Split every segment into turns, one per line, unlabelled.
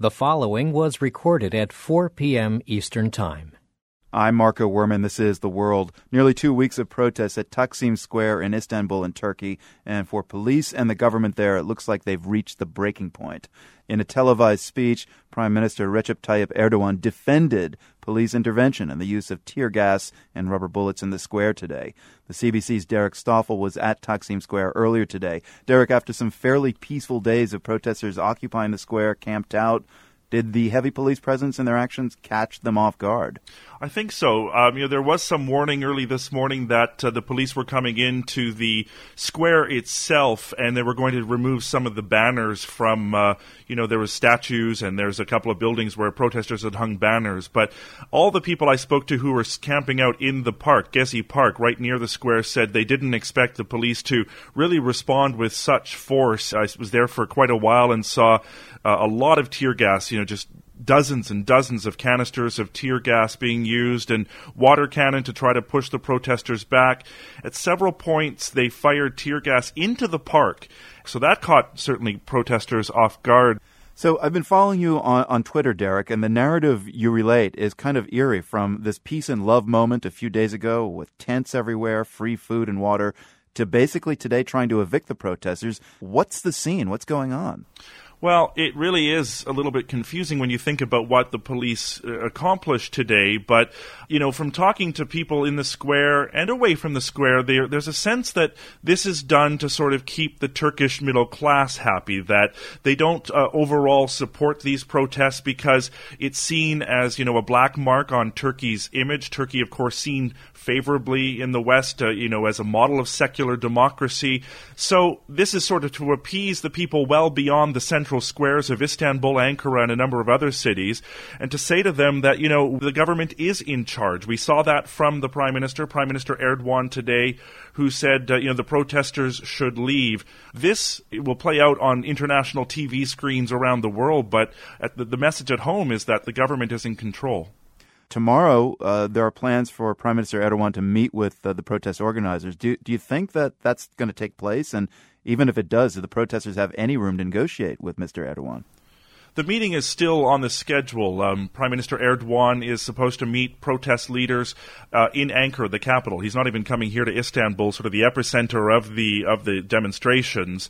The following was recorded at 4 p.m. Eastern Time.
I'm Marco Werman. This is The World. Nearly two weeks of protests at Taksim Square in Istanbul in Turkey. And for police and the government there, it looks like they've reached the breaking point. In a televised speech, Prime Minister Recep Tayyip Erdogan defended police intervention and the use of tear gas and rubber bullets in the square today. The CBC's Derek Stoffel was at Taksim Square earlier today. Derek, after some fairly peaceful days of protesters occupying the square, camped out, did the heavy police presence and their actions catch them off guard?
I think so. Um, you know, there was some warning early this morning that uh, the police were coming into the square itself, and they were going to remove some of the banners from. Uh, you know, there was statues, and there's a couple of buildings where protesters had hung banners. But all the people I spoke to who were camping out in the park, Gezi Park, right near the square, said they didn't expect the police to really respond with such force. I was there for quite a while and saw uh, a lot of tear gas. You know, just dozens and dozens of canisters of tear gas being used and water cannon to try to push the protesters back. At several points, they fired tear gas into the park. So that caught certainly protesters off guard.
So I've been following you on, on Twitter, Derek, and the narrative you relate is kind of eerie from this peace and love moment a few days ago with tents everywhere, free food and water, to basically today trying to evict the protesters. What's the scene? What's going on?
Well, it really is a little bit confusing when you think about what the police uh, accomplished today. But, you know, from talking to people in the square and away from the square, there, there's a sense that this is done to sort of keep the Turkish middle class happy, that they don't uh, overall support these protests because it's seen as, you know, a black mark on Turkey's image. Turkey, of course, seen favorably in the West, uh, you know, as a model of secular democracy. So this is sort of to appease the people well beyond the central central squares of Istanbul, Ankara, and a number of other cities, and to say to them that, you know, the government is in charge. We saw that from the Prime Minister, Prime Minister Erdogan today, who said, uh, you know, the protesters should leave. This will play out on international TV screens around the world, but the, the message at home is that the government is in control.
Tomorrow, uh, there are plans for Prime Minister Erdogan to meet with uh, the protest organizers. Do, do you think that that's going to take place? And even if it does, do the protesters have any room to negotiate with Mr. Erdogan?
The meeting is still on the schedule. Um, Prime Minister Erdogan is supposed to meet protest leaders uh, in Ankara, the capital. He's not even coming here to Istanbul, sort of the epicenter of the of the demonstrations.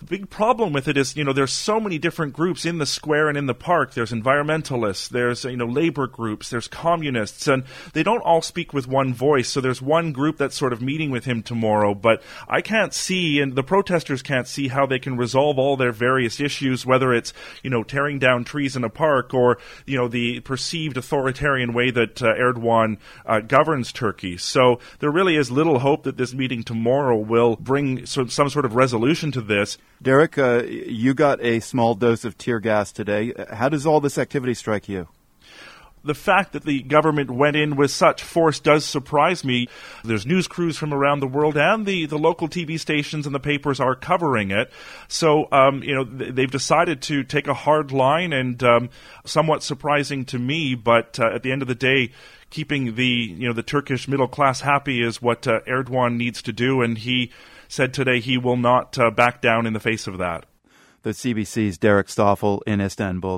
The big problem with it is, you know, there's so many different groups in the square and in the park. There's environmentalists, there's, you know, labor groups, there's communists, and they don't all speak with one voice. So there's one group that's sort of meeting with him tomorrow, but I can't see, and the protesters can't see how they can resolve all their various issues, whether it's, you know, tearing down trees in a park or, you know, the perceived authoritarian way that uh, Erdogan uh, governs Turkey. So there really is little hope that this meeting tomorrow will bring some, some sort of resolution to this.
Derek, uh, you got a small dose of tear gas today. How does all this activity strike you?
The fact that the government went in with such force does surprise me. There's news crews from around the world, and the, the local TV stations and the papers are covering it. So, um, you know, they've decided to take a hard line, and um, somewhat surprising to me. But uh, at the end of the day, keeping the you know the Turkish middle class happy is what uh, Erdogan needs to do, and he said today he will not uh, back down in the face of that.
The CBC's Derek Stoffel in Istanbul.